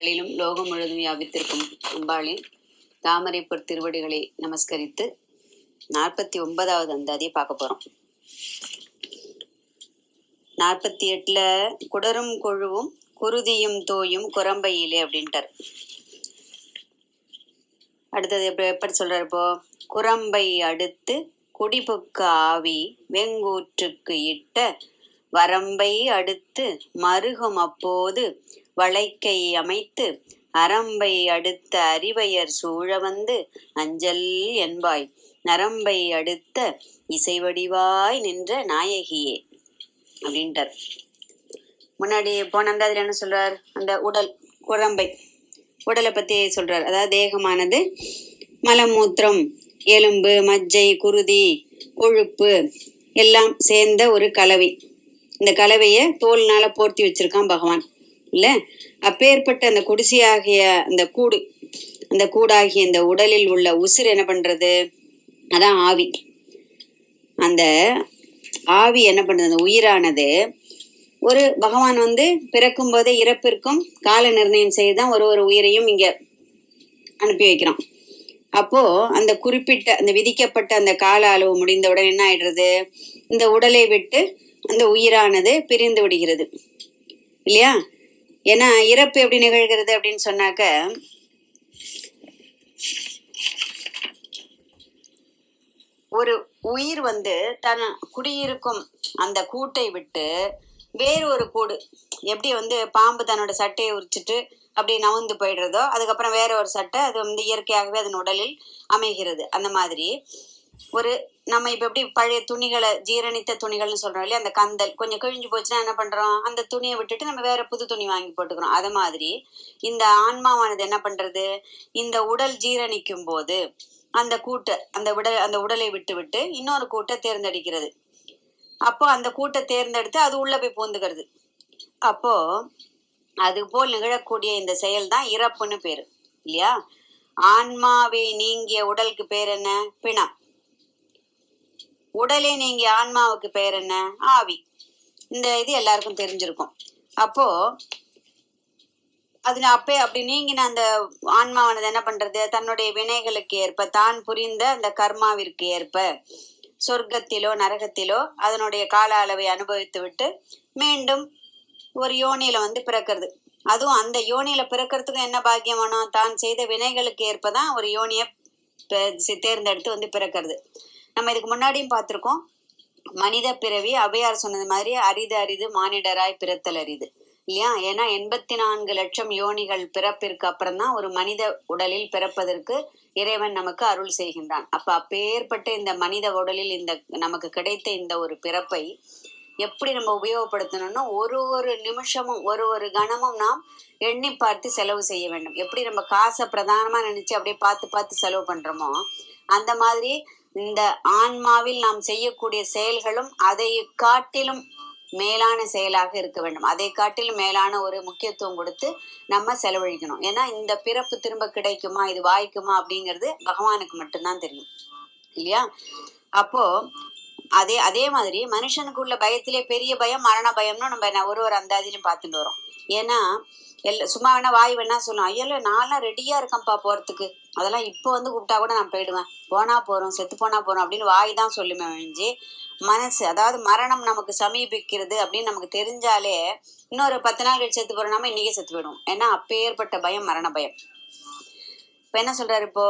களிலும் லோகம் முழுதும் வியாபித்திருக்கும் அம்பாளின் தாமரைப்பொற் திருவடிகளை நமஸ்கரித்து நாற்பத்தி ஒன்பதாவது அந்தாதியை பார்க்க போறோம். நாற்பத்தி எட்டுல குடரும் கொழுவும் குருதியும் தோயும் குரம்பையிலே அப்படின்ட்டார். அடுத்தது எப்படி எப்படி சொல்றாரு இப்போ? குரம்பை அடுத்து குடிபுக்க ஆவி வெங்கூற்றுக்கு இட்ட வரம்பை அடுத்து மருகும் அப்போது வளைக்கை அமைத்து அரம்பை அடுத்த அறிவையர் சூழ வந்து அஞ்சல் என்பாய். நரம்பை அடுத்த இசைவடிவாய் நின்ற நாயகியே அப்படின்ட்டார் முன்னாடி போன அந்தாதில் என்ன சொல்றார்? அந்த உடல் குரம்பை உடலை பத்தி சொல்றார். அதாவது தேகமானது மலமூத்திரம் எலும்பு மஜ்ஜை குருதி கொழுப்பு எல்லாம் சேர்ந்த ஒரு கலவை. இந்த கலவையை தோல்னால போர்த்தி வச்சிருக்கான் பகவான். இல்ல? அப்பேற்பட்ட அந்த குடிசையாகிய அந்த கூடு அந்த கூடாகிய இந்த உடலில் உள்ள உசுர் என்ன பண்றது? அதான் ஆவி. அந்த ஆவி என்ன பண்றது? அந்த உயிரானது ஒரு பகவான் வந்து பிறக்கும் போதே இறப்பிற்கும் கால நிர்ணயம் செய்து தான் ஒரு ஒரு உயிரையும் இங்க அனுப்பி வைக்கிறான். அப்போ அந்த குறிப்பிட்ட அந்த விதிக்கப்பட்ட அந்த கால அளவு முடிந்தவுடன் என்ன ஆயிடுறது? இந்த உடலை விட்டு அந்த உயிரானது பிரிந்து விடுகிறது. இல்லையா? ஏன்னா இறப்பு எப்படி நிகழ்கிறது அப்படின்னு சொன்னாக்க ஒரு உயிர் வந்து தன் குடியிருக்கும் அந்த கூட்டை விட்டு வேறு ஒரு கூடு எப்படி வந்து பாம்பு தன்னோட சட்டையை உரிச்சிட்டு அப்படியே நவுந்து போயிடுறதோ அதுக்கப்புறம் வேற ஒரு சட்டை அது வந்து இயற்கையாகவே அதன் உடலில் அமைகிறது. அந்த மாதிரி ஒரு நம்ம இப்ப எப்படி பழைய துணிகளை ஜீரணித்த துணிகள்னு சொல்றோம் இல்லையா? அந்த கந்தல் கொஞ்சம் கிழிஞ்சு போச்சுன்னா என்ன பண்றோம்? அந்த துணியை விட்டுட்டு நம்ம வேற புது துணி வாங்கி போட்டுக்கிறோம். அது மாதிரி இந்த ஆன்மாவானது என்ன பண்றது? இந்த உடல் ஜீரணிக்கும் போது அந்த கூட்டை அந்த உடல் அந்த உடலை விட்டு விட்டு இன்னொரு கூட்டை தேர்ந்தெடுக்கிறது. அப்போ அந்த கூட்டை தேர்ந்தெடுத்து அது உள்ள போய் பூந்துக்கிறது. அப்போ அது போல் நிகழக்கூடிய இந்த செயல் தான் இறப்புன்னு பேரு இல்லையா? ஆன்மாவை நீங்கிய உடலுக்கு பேர் என்ன? பிணம். உடலே நீங்க ஆன்மாவுக்கு பெயர் என்ன? ஆவி. இந்த இது எல்லாருக்கும் தெரிஞ்சிருக்கும். அப்போ அது அப்பே அப்படி நீங்கின அந்த ஆன்மாவானது என்ன பண்றது? தன்னுடைய வினைகளுக்கு ஏற்ப தான் புரிந்த அந்த கர்மாவிற்கு ஏற்ப சொர்க்கத்திலோ நரகத்திலோ அதனுடைய கால அளவை அனுபவித்து விட்டு மீண்டும் ஒரு யோனியில வந்து பிறக்கிறது. அதுவும் அந்த யோனியில பிறக்கிறதுக்கும் என்ன பாக்கியம் வேணும் தான் செய்த வினைகளுக்கு ஏற்பதான் ஒரு யோனிய தேர்ந்தெடுத்து வந்து பிறக்கிறது. நம்ம இதுக்கு முன்னாடியும் பார்த்திருக்கோம். மனித பிறவி அவையார் சொன்னது மாதிரி அரிது அரிது மானிடராய் பிறத்தல் அரிது. இல்லையா? ஏன்னா எண்பத்தி நான்கு லட்சம் யோனிகள் பிறப்பிற்கு அப்புறம் தான் ஒரு மனித உடலில் பிறப்பதற்கு இறைவன் நமக்கு அருள் செய்கின்றான். அப்ப அப்பேற்பட்ட இந்த மனித உடலில் இந்த நமக்கு கிடைத்த இந்த ஒரு பிறப்பை எப்படி நம்ம உபயோகப்படுத்தணும்னா ஒரு ஒரு நிமிஷமும் ஒரு ஒரு கணமும் நாம் எண்ணி பார்த்து செலவு செய்ய வேண்டும். எப்படி நம்ம காசை பிரதானமா நினைச்சு அப்படியே பார்த்து பார்த்து செலவு பண்றோமோ அந்த மாதிரி இந்த ஆன்மாவில் நாம் செய்யக்கூடிய செயல்களும் அதை காட்டிலும் மேலான செயலாக இருக்க வேண்டும். அதை காட்டிலும் மேலான ஒரு முக்கியத்துவம் கொடுத்து நம்ம செலவழிக்கணும். ஏன்னா இந்த பிறப்பு திரும்ப கிடைக்குமா இது வாய்க்குமா அப்படிங்கிறது பகவானுக்கு மட்டும்தான் தெரியும். இல்லையா? அப்போ அதே அதே மாதிரி மனுஷனுக்கு உள்ள பயத்திலே பெரிய பயம் மரண பயம்னு நம்ம ஒரு ஒரு அந்தாதிலையும் பார்த்துட்டு வரோம் ஏன்னா எல்ல சும்மா வேணா வாய் வேணா சொல்லும் ஐயோ நான்லாம் ரெடியா இருக்கேன்ப்பா போறதுக்கு. அதெல்லாம் இப்போ வந்து கூப்பிட்டா கூட நான் போயிடுவேன். போனா போறோம் செத்து போனா போறோம் அப்படின்னு வாய் தான் சொல்லுமே வழிஞ்சு மனசு அதாவது மரணம் நமக்கு சமீபிக்கிறது அப்படின்னு நமக்கு தெரிஞ்சாலே இன்னொரு பத்து நாள் கழிச்சு செத்து போறோம் நம்ம இன்னைக்கே செத்து போயிடும் ஏன்னா அப்பேற்பட்ட பயம் மரண பயம். இப்ப என்ன சொல்றாரு இப்போ?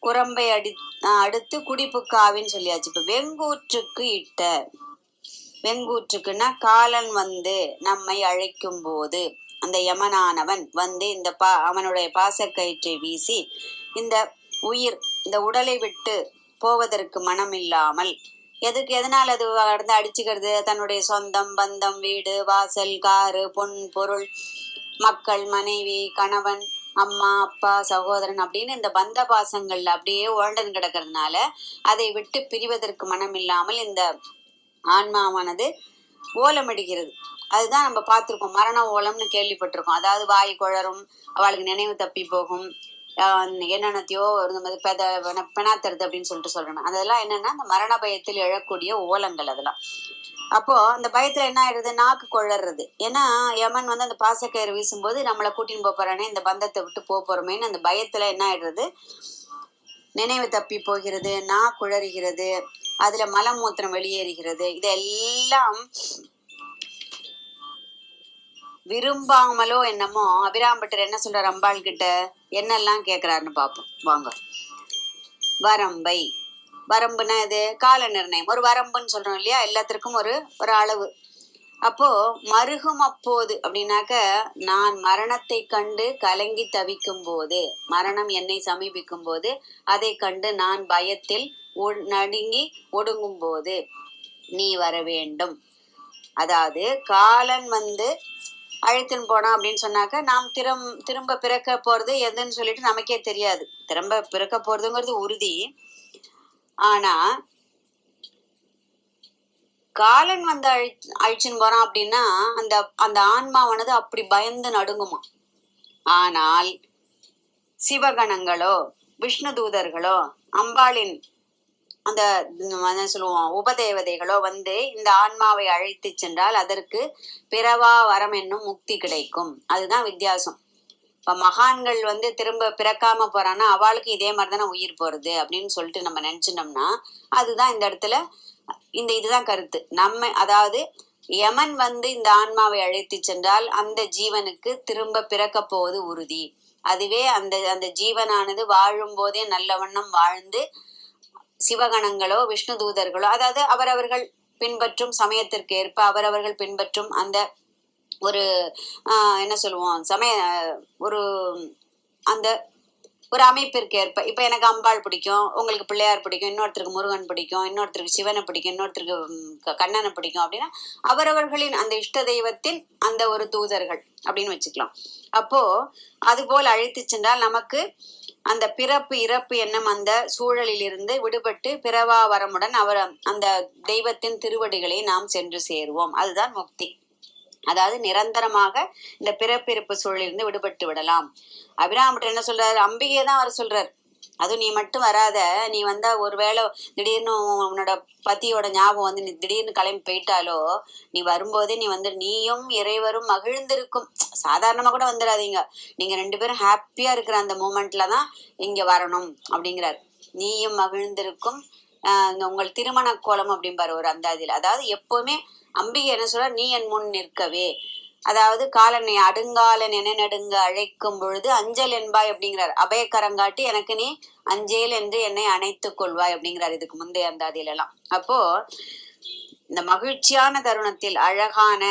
குரம்பை அடி அடுத்து குடிப்புக்காவின்னு சொல்லியாச்சு. இப்ப வெங்கூற்றுக்கு இட்ட வெங்கூற்றுக்குன்னா காலன் வந்து நம்மை அழைக்கும் போது அந்த யமனானவன் வந்து இந்த பா அவனுடைய பாசக்கயிற்றை வீசி இந்த உயிர் இந்த உடலை விட்டு போவதற்கு மனம் இல்லாமல் எதுக்கு எதனால் அது கடந்து அடிச்சுக்கிறது? தன்னுடைய சொந்தம் பந்தம் வீடு வாசல் காரு பொன் பொருள் மக்கள் மனைவி கணவன் அம்மா அப்பா சகோதரன் அப்படின்னு இந்த பந்த பாசங்கள் அப்படியே உழண்டன் கிடக்கிறதுனால அதை விட்டு பிரிவதற்கு மனம் இல்லாமல் இந்த ஆன்மாவானது ஓலமடிக்கிறது அதுதான் நம்ம பார்த்துருக்கோம் மரண ஓலம்னு கேள்விப்பட்டிருக்கோம். அதாவது வாய் குழரும் அவளுக்கு நினைவு தப்பி போகும். என்னென்னத்தையோ இந்த மாதிரி பெத பெணாத்தருது அப்படின்னு சொல்லிட்டு சொல்றேன் அதெல்லாம் என்னன்னா அந்த மரண பயத்தில் எழக்கூடிய ஓலங்கள் அதெல்லாம். அப்போ அந்த பயத்துல என்ன ஆயிடுது? நாக்கு கொள்ளறது ஏன்னா யமன் வந்து அந்த பாசக்கயிறு வீசும்போது நம்மளை கூட்டின்னு போறானே இந்த பந்தத்தை விட்டு போறோமேன்னு அந்த பயத்துல என்ன ஆயிடுறது? நினைவு தப்பி போகிறது நா குழறுகிறது அதுல மலமூத்திரம் வெளியேறுகிறது. இதெல்லாம் விரும்பாமலோ என்னமோ அபிராம்பட்டர் என்ன சொல்றார் அம்பாள் கிட்ட? என்னெல்லாம் கேக்குறாருன்னு பார்ப்போம் வாங்க. வரம்பை. வரம்புனா இது கால நிர்ணயம். ஒரு வரம்புன்னு சொல்றோம் இல்லையா? எல்லாத்திற்கும் ஒரு ஒரு அளவு. அப்போ மருகும் அப்போது அப்படின்னாக்க நான் மரணத்தை கண்டு கலங்கி தவிக்கும் போது மரணம் என்னை சமீபிக்கும் போது அதை கண்டு நான் பயத்தில் ஒ- நடுங்கி ஒடுங்கும் போது நீ வர வேண்டும். அதாவது காலன் வந்து அழைத்துன்னு போனான் அப்படின்னு சொன்னாக்க நாம் திரும் திரும்ப பிறக்க போறது எதுன்னு சொல்லிட்டு நமக்கே தெரியாது. திரும்ப பிறக்க போறதுங்கிறது உறுதி. ஆனா காலன் வந்து அழி அழிச்சுன்னு போறான் அப்படின்னா அந்த அந்த ஆன்மாவானது அப்படி பயந்து நடுங்குமா? ஆனால் சிவகணங்களோ விஷ்ணு தூதர்களோ அம்பாளின் அந்த என்ன சொல்லுவோம் உபதேவதைகளோ வந்து இந்த ஆன்மாவை அழைத்து சென்றால் அதற்கு பிறவா வரம் என்னும் முக்தி கிடைக்கும். அதுதான் வித்தியாசம். இப்ப மகான்கள் வந்து திரும்ப பிறக்காம போறான்னா அவளுக்கு இதே மாதிரி தானே உயிர் போறது அப்படின்னு சொல்லிட்டு நம்ம நினைச்சிட்டோம்னா அதுதான் இந்த இடத்துல இந்த இதுதான் கருத்து. நம்ம அதாவது யமன் வந்து இந்த ஆன்மாவை அழைத்து சென்றால் அந்த ஜீவனுக்கு திரும்ப பிறக்க போவது உறுதி. அதுவே அந்த அந்த ஜீவனானது வாழும் போதே நல்ல வண்ணம் வாழ்ந்து சிவகணங்களோ விஷ்ணு தூதர்களோ அதாவது அவரவர்கள் பின்பற்றும் சமயத்திற்கு ஏற்ப அவரவர்கள் பின்பற்றும் அந்த ஒரு என்ன சொல்லுவோம் சமய ஒரு அந்த ஒரு அமைப்பிற்கு ஏற்ப இப்ப எனக்கு அம்பாள் பிடிக்கும் உங்களுக்கு பிள்ளையார் பிடிக்கும் இன்னொருத்தருக்கு முருகன் பிடிக்கும் இன்னொருத்தருக்கு சிவனை பிடிக்கும் இன்னொருத்தருக்கு கண்ணனை பிடிக்கும் அப்படின்னா அவரவர்களின் அந்த இஷ்ட தெய்வத்தின் அந்த ஒரு தூதர்கள் அப்படின்னு வச்சுக்கலாம். அப்போ அதுபோல் அழைத்து சென்றால் நமக்கு அந்த பிறப்பு இறப்பு என்னும் அந்த சூழலில் இருந்து விடுபட்டு பிறவா வரமுடன் அவர் அந்த தெய்வத்தின் திருவடிகளை நாம் சென்று சேருவோம். அதுதான் முக்தி. அதாவது நிரந்தரமாக இந்த பிறப்பிறப்பு சூழலிருந்து விடுபட்டு விடலாம். அபிராமட்டர் என்ன சொல்றாரு? அம்பிகையை தான் வர சொல்றார். அதுவும் நீ மட்டும் வராத. நீ வந்தா ஒருவேளை திடீர்னு உன்னோட பத்தியோட ஞாபகம் வந்து நீ திடீர்னு கிளம்பி போயிட்டாலோ நீ வரும்போதே நீ வந்து நீயும் இறைவரும் மகிழ்ந்திருக்கும். சாதாரணமா கூட வந்துடாதீங்க. நீங்க ரெண்டு பேரும் ஹாப்பியா இருக்கிற அந்த மூமெண்ட்ல தான் இங்க வரணும் அப்படிங்கிறார். நீயும் மகிழ்ந்திருக்கும். ஆஹ் இந்த உங்கள் திருமண கோலம் அப்படிம்பாரு ஒரு அந்தாதியில். அதாவது எப்பவுமே அம்பிகை என்ன சொல்ற நீ என் முன் நிற்கவே. அதாவது காலனை அடுங்காலன் என நடுங்க அழைக்கும் பொழுது அஞ்சல் என்பாய் அப்படிங்கிறார். அபயக்கரங்காட்டி எனக்கு நீ அஞ்சேல் என்று என்னை அணைத்துக் கொள்வாய் அப்படிங்கிறார் இதுக்கு முந்தைய அந்த எல்லாம் அப்போ இந்த மகிழ்ச்சியான தருணத்தில் அழகான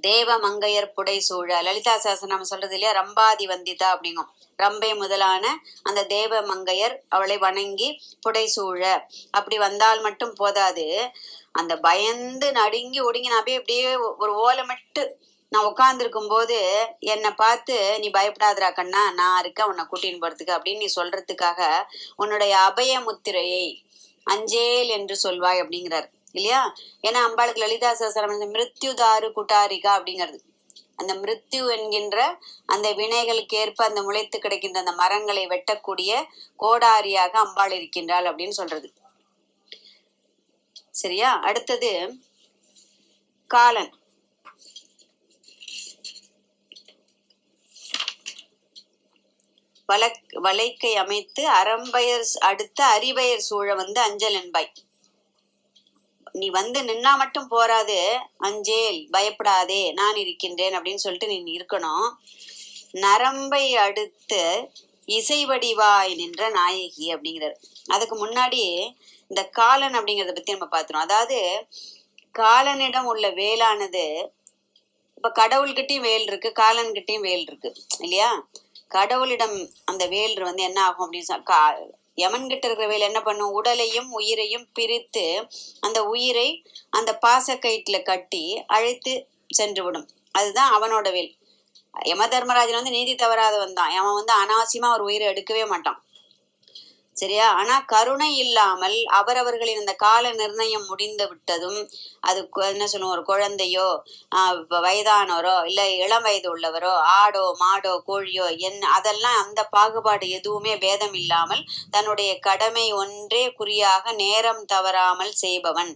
தேவ மங்கையர் புடை சூழ லலிதா சாசனம் நம்ம சொல்றது இல்லையா? ரம்பாதி வந்திதா அப்படிங்கும். ரம்பை முதலான அந்த தேவ மங்கையர் அவளை வணங்கி புடை சூழ. அப்படி வந்தால் மட்டும் போதாது. அந்த பயந்து நடுங்கி ஒடுங்கி நான் அப்படியே அப்படியே ஒரு ஓலமிட்டு நான் உட்கார்ந்துருக்கும் போது என்னை பார்த்து நீ பயப்படாதரா கண்ணா நான் இருக்கேன் உன்னை கூட்டின்னு போறதுக்கு அப்படின்னு நீ சொல்றதுக்காக உன்னுடைய அபய முத்திரையை அஞ்சேல் என்று சொல்வாய் அப்படிங்கிறார். இல்லையா? ஏன்னா அம்பாளுக்கு லலிதா சகஸ்ரநாமம் மிருத்யுதாரு குட்டாரிகா அப்படிங்கிறது. அந்த மிருத்யு என்கின்ற அந்த வினைகளுக்கு ஏற்ப அந்த முளைத்து கிடைக்கின்ற அந்த மரங்களை வெட்டக்கூடிய கோடாரியாக அம்பாள் இருக்கின்றாள் அப்படின்னு சொல்றது. சரியா? அடுத்தது காலன். வலக் வலைக்கை அமைத்து அறம்பயர் அடுத்த அரிபெயர் சூழ வந்து அஞ்சல் என்பாய். நீ வந்து நின்னா மட்டும் போராது அஞ்சேல் பயப்படாதே நான் இருக்கின்றேன் அப்படின்னு சொல்லிட்டு நீ இருக்கணும் நரம்பை அடுத்து இசை வடிவாய் நின்ற நாயகி அப்படிங்கிறார். அதுக்கு முன்னாடி இந்த காலன் அப்படிங்கறத பத்தி நம்ம பார்த்துறோம் அதாவது காலனிடம் உள்ள வேலானது இப்ப கடவுள்கிட்டயும் வேல் இருக்கு காலன்கிட்டயும் வேல் இருக்கு இல்லையா? கடவுளிடம் அந்த வேல் வந்து என்ன ஆகும் அப்படின்னு கா- யமன் கிட்ட இருக்கிற வேல் என்ன பண்ணும்? உடலையும் உயிரையும் பிரித்து அந்த உயிரை அந்த பாசக்கயிற்றுல கட்டி அழைத்து சென்று விடும் அதுதான் அவனோட வேல். யம தர்மராஜன் வந்து நீதி தவறாதவன் தான். அவன் வந்து அனாவசியமா ஒரு உயிரை எடுக்கவே மாட்டான். சரியா? ஆனா கருணை இல்லாமல் அவரவர்களின் அந்த கால நிர்ணயம் முடிந்து விட்டதும் அது என்ன சொல்லுவோம் ஒரு குழந்தையோ வ- வயதானோரோ இல்ல இளம் வயது உள்ளவரோ ஆடோ மாடோ கோழியோ என்ன அதெல்லாம் அந்த பாகுபாடு எதுவுமே பேதம் இல்லாமல் தன்னுடைய கடமை ஒன்றே குறியாக நேரம் தவறாமல் செய்பவன்.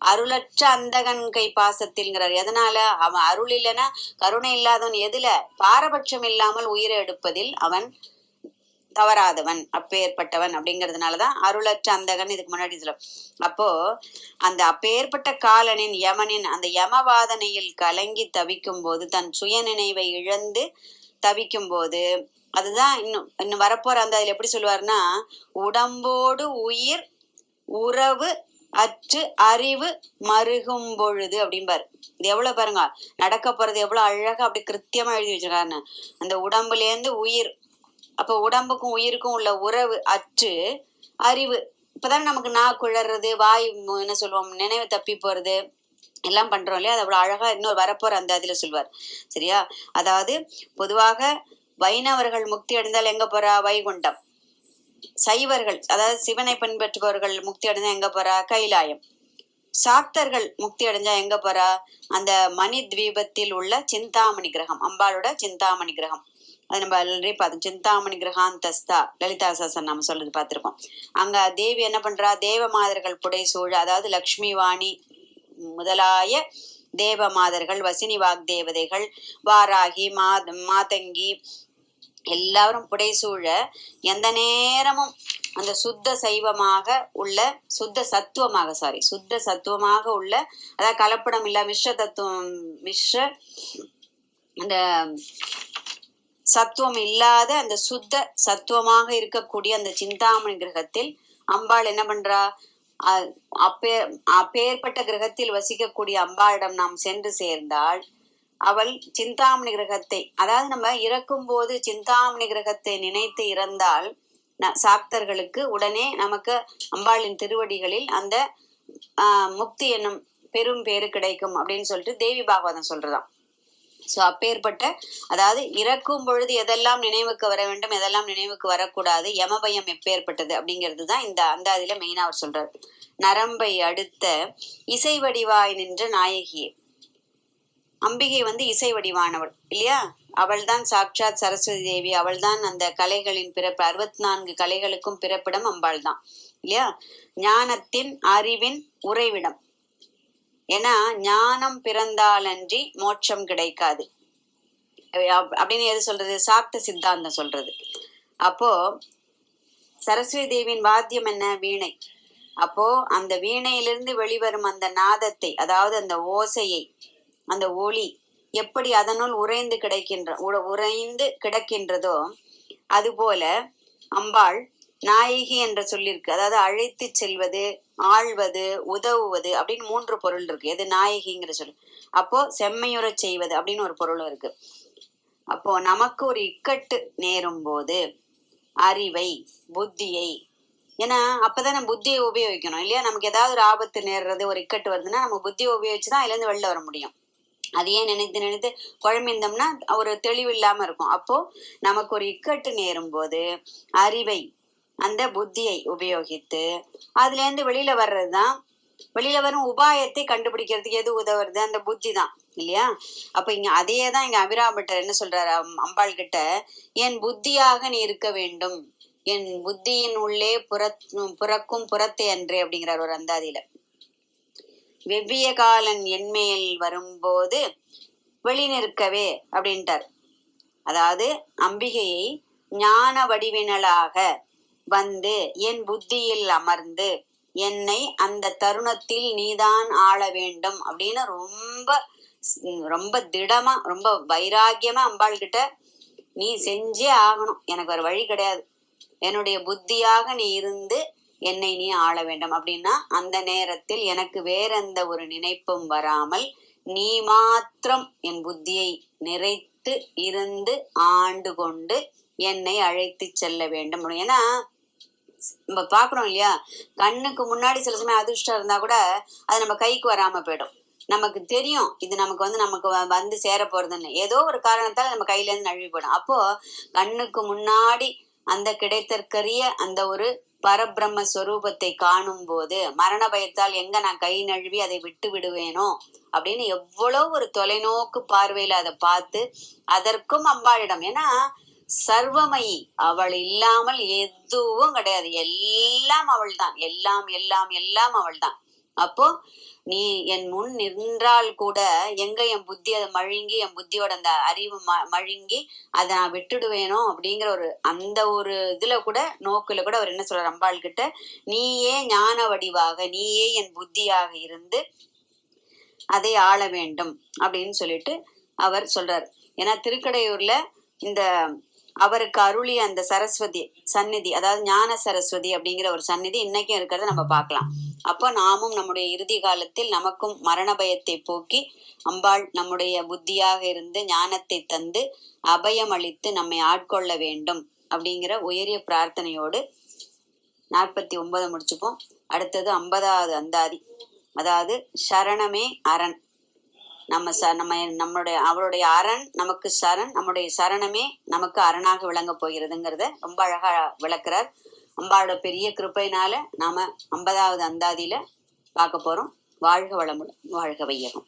அருளற்ற அந்தகன் கை பாசத்தில்ங்கிறார். எதனால? அவன் அருள் இல்லைன்னா கருணை இல்லாதவன் எதுல? பாரபட்சம் இல்லாமல் உயிரை எடுப்பதில் அவன் தவறாதவன் அப்பேற்பட்டவன் அப்படிங்கிறதுனாலதான் அருளற்ற அந்தகன் இதுக்கு முன்னாடி சொல்ல அப்போ அந்த அப்பேற்பட்ட காலனின் யமனின் அந்த யமவாதனையில் கலங்கி தவிக்கும் போது தன் சுய நினைவை இழந்து தவிக்கும் போது அதுதான் இன்னும் இன்னும் வரப்போற அந்த அதுல எப்படி சொல்லுவாருன்னா உடம்போடு உயிர் உறவு அற்று அறிவு மருகும் பொழுது அப்படிம்பாரு. இது எவ்வளவு பாருங்க நடக்க போறது எவ்வளவு அழகா அப்படி கிருத்தியமா எழுதி வச்சிருக்காருன்னு. அந்த உடம்புல இருந்து உயிர் அப்ப உடம்புக்கும் உயிருக்கும் உள்ள உறவு அற்று அறிவு. இப்பதான் நமக்கு நா குழறது வாய் என்ன சொல்லுவோம் நினைவு தப்பி போறது எல்லாம் பண்றோம் இல்லையா? அது அவ்வளவு அழகா இன்னொரு வரப்போற அந்த அதுல சொல்வார். சரியா? அதாவது பொதுவாக வைணவர்கள் முக்தி அடைந்தால் எங்க போறா? வைகுண்டம். சைவர்கள் அதாவது சிவனை பின்பற்றுபவர்கள் முக்தி அடைந்தா எங்க போறா? கைலாயம். சாக்தர்கள் முக்தி அடைஞ்சா எங்க போறா? அந்த மணி தீபத்தில் உள்ள சிந்தாமணி கிரகம் அம்பாளோட சிந்தாமணி கிரகம். அது நம்ம ஆல்ரெடி பார்த்தோம் சிந்தாமணி கிரகாந்தஸ்தா லலிதா சாசன் நம்ம சொல்றது பார்த்திருக்கோம் அங்க தேவி என்ன பண்றா? தேவ மாதர்கள் புடை சூழ அதாவது லக்ஷ்மி வாணி முதலாய தேவ மாதர்கள் வசினி வாக் தேவதைகள் வாராகி மாத மாதங்கி எல்லாரும் புடைசூழ எந்த நேரமும் அந்த சுத்த சைவமாக உள்ள சுத்த சத்துவமாக சாரி சுத்த சத்துவமாக உள்ள அதாவது கலப்படம் இல்ல மிஸ்ர தத்துவம் மிஸ்ர அந்த சத்துவம் இல்லாத அந்த சுத்த சத்துவமாக இருக்கக்கூடிய அந்த சிந்தாமணி கிரகத்தில் அம்பாள் என்ன பண்றா? அ- அப்பே அப்பேற்பட்ட கிரகத்தில் வசிக்கக்கூடிய அம்பாளிடம் நாம் சென்று சேர்ந்தால் அவள் சிந்தாமணி கிரகத்தை அதாவது நம்ம இறக்கும் போது சிந்தாமணி கிரகத்தை நினைத்து இறந்தால் ந- சாக்தர்களுக்கு உடனே நமக்கு அம்பாளின் திருவடிகளில் அந்த முக்தி என்னும் பெரும் பேரு கிடைக்கும் அப்படின்னு சொல்லிட்டு தேவி பாகவதம் சொல்றதாம். சோ அப்பேற்பட்ட அதாவது இறக்கும் பொழுது எதெல்லாம் நினைவுக்கு வர வேண்டும் எதெல்லாம் நினைவுக்கு வரக்கூடாது யமபயம் எப்பேற்பட்டது அப்படிங்கிறது தான் இந்த அந்த அதில் மெயினா அவர் சொல்றாரு. நரம்பை அடுத்த இசை வடிவாய் நின்ற நாயகியே. அம்பிகை வந்து இசை வடிவானவள் இல்லையா? அவள்தான் சாட்சாத் சரஸ்வதி தேவி அவள்தான் அந்த கலைகளின் பிறப்பு அறுபத்தி நான்கு கலைகளுக்கும் பிறப்பிடம் அம்பாள் தான் இல்லையா? ஞானத்தின் அறிவின் உறைவிடம். ஏன்னா ஞானம் பிறந்தாலன்றி மோட்சம் கிடைக்காது. அப்படின்னு எது சொல்றது? சாப்த சித்தாந்தம் சொல்றது. அப்போ சரஸ்வதி தேவியின் வாத்தியம் என்ன? வீணை. அப்போ அந்த வீணையிலிருந்து வெளிவரும் அந்த நாதத்தை அதாவது அந்த ஓசையை அந்த ஒளி எப்படி அதனுள் உறைந்து கிடைக்கின்ற உறைந்து கிடக்கின்றதோ அதுபோல அம்பாள் நாயகி என்று சொல்லியிருக்கு. அதாவது அழைத்து செல்வது ஆழ்வது உதவுவது அப்படின்னு மூன்று பொருள் இருக்கு. எது? நாயகிங்கிற சொல். அப்போ செம்மையுற செய்வது அப்படின்னு ஒரு பொருள் இருக்கு. அப்போ நமக்கு ஒரு இக்கட்டு நேரும் போது அறிவை புத்தியை ஏன்னா அப்பதானே புத்தியை உபயோகிக்கணும் இல்லையா? நமக்கு ஏதாவது ஒரு ஆபத்து நேர்றது ஒரு இக்கட்டு வருதுன்னா நம்ம புத்தியை உபயோகிச்சுதான் அதுல இருந்து வெளில வர முடியும். அதையே நினைத்து நினைத்து குழம்பிருந்தோம்னா ஒரு தெளிவு இல்லாம இருக்கும். அப்போ நமக்கு ஒரு இக்கட்டு நேரும் போது அறிவை அந்த புத்தியை உபயோகித்து அதுல இருந்து வெளியில வர்றதுதான் வெளியில வரும் உபாயத்தை கண்டுபிடிக்கிறதுக்கு எது உதவுறது? அந்த புத்தி தான் இல்லையா? அப்ப இங்க அதே தான் இங்க அபிராமட்டர் என்ன சொல்றாரு? அம்பாள் கிட்ட என் புத்தியாக நீ இருக்க வேண்டும். என் புத்தியின் உள்ளே புற புறக்கும் புறத்தை அன்றே அப்படிங்கிறார் ஒரு அந்தாதியில. வெவ்விய காலன் என்மேல் வரும்போது வெளி நிற்கவே அப்படின்ட்டார். அதாவது அம்பிகையை ஞான வடிவினலாக வந்து என் புத்தியில் அமர்ந்து என்னை அந்த தருணத்தில் நீதான் ஆள வேண்டும் அப்படின்னு ரொம்ப ரொம்ப திடமா ரொம்ப வைராகியமா அம்பாள் கிட்ட நீ செஞ்சே ஆகணும். எனக்கு ஒரு வழி கிடையாது. என்னுடைய புத்தியாக நீ இருந்து என்னை நீ ஆள வேண்டும். அப்படின்னா அந்த நேரத்தில் எனக்கு வேற எந்த ஒரு நினைப்பும் வராமல் நீ மாத்திரம் என் புத்தியை நிறைத்து இருந்து ஆண்டு கொண்டு என்னை அழைத்து செல்ல வேண்டும். ஏன்னா நம்ம பாக்குறோம் இல்லையா? கண்ணுக்கு முன்னாடி சில சமயம் அதிர்ஷ்டம் இருந்தா கூட அது நம்ம கைக்கு வராம போயிடும். நமக்கு தெரியும். இது நமக்கு வந்து நமக்கு வ- வந்து சேர போறதுன்னு. ஏதோ ஒரு காரணத்தால் நம்ம கையில இருந்து நழுவி போயிடும். அப்போ கண்ணுக்கு முன்னாடி அந்த கிடைத்தற்கரிய அந்த ஒரு பரபிரம்ம ஸ்வரூபத்தை காணும் போது மரண பயத்தால் எங்க நான் கை நழுவி அதை விட்டு விடுவேனோ? அப்படின்னு எவ்வளவு ஒரு தொலைநோக்கு பார்வையில அதை பார்த்து அதற்கும் அம்பாளிடம். ஏன்னா சர்வமயி. அவள் இல்லாமல் எதுவும் கிடையாது. எல்லாம் அவள் தான் எல்லாம் எல்லாம் எல்லாம் அவள் தான் அப்போ நீ என் முன் நின்றால் கூட எங்க என் புத்தி அதை மழுங்கி என் புத்தியோட அந்த அறிவு ம மழுங்கி அதை நான் விட்டுடுவேனோ அப்படிங்கிற ஒரு அந்த ஒரு இதுல கூட நோக்குல கூட அவர் என்ன சொல்றாரு? அம்பாள் கிட்ட நீயே ஞான வடிவாக நீயே என் புத்தியாக இருந்து அதை ஆள வேண்டும். அப்படின்னு சொல்லிட்டு அவர் சொல்றார். ஏன்னா திருக்கடையூர்ல இந்த அவருக்கு அருளிய அந்த சரஸ்வதி சந்நிதி அதாவது ஞான சரஸ்வதி அப்படிங்கிற ஒரு சந்நிதி இன்னைக்கும் இருக்கிறத நம்ம பார்க்கலாம். அப்போ நாமும் நம்முடைய இறுதி காலத்தில் நமக்கும் மரண பயத்தை போக்கி அம்பாள் நம்முடைய புத்தியாக இருந்து ஞானத்தை தந்து அபயம் அளித்து நம்மை ஆட்கொள்ள வேண்டும் அப்படிங்கிற உயரிய பிரார்த்தனையோடு நாற்பத்தி ஒன்பதை முடிச்சுப்போம். அடுத்தது ஐம்பதாவது அந்தாதி அதாவது சரணமே அரண். நம்ம ச நம்ம நம்மளுடைய அவருடைய அரண் நமக்கு சரண் நம்முடைய சரணமே நமக்கு அரணாக விளங்க போகிறதுங்கிறத ரொம்ப அழகா விளக்குறார். அம்பாளோட பெரிய கிருப்பையினால நாம ஐம்பதாவது அந்தாதியில பார்க்க போறோம். வாழ்க வளமுடன் வாழ்க வையகம்.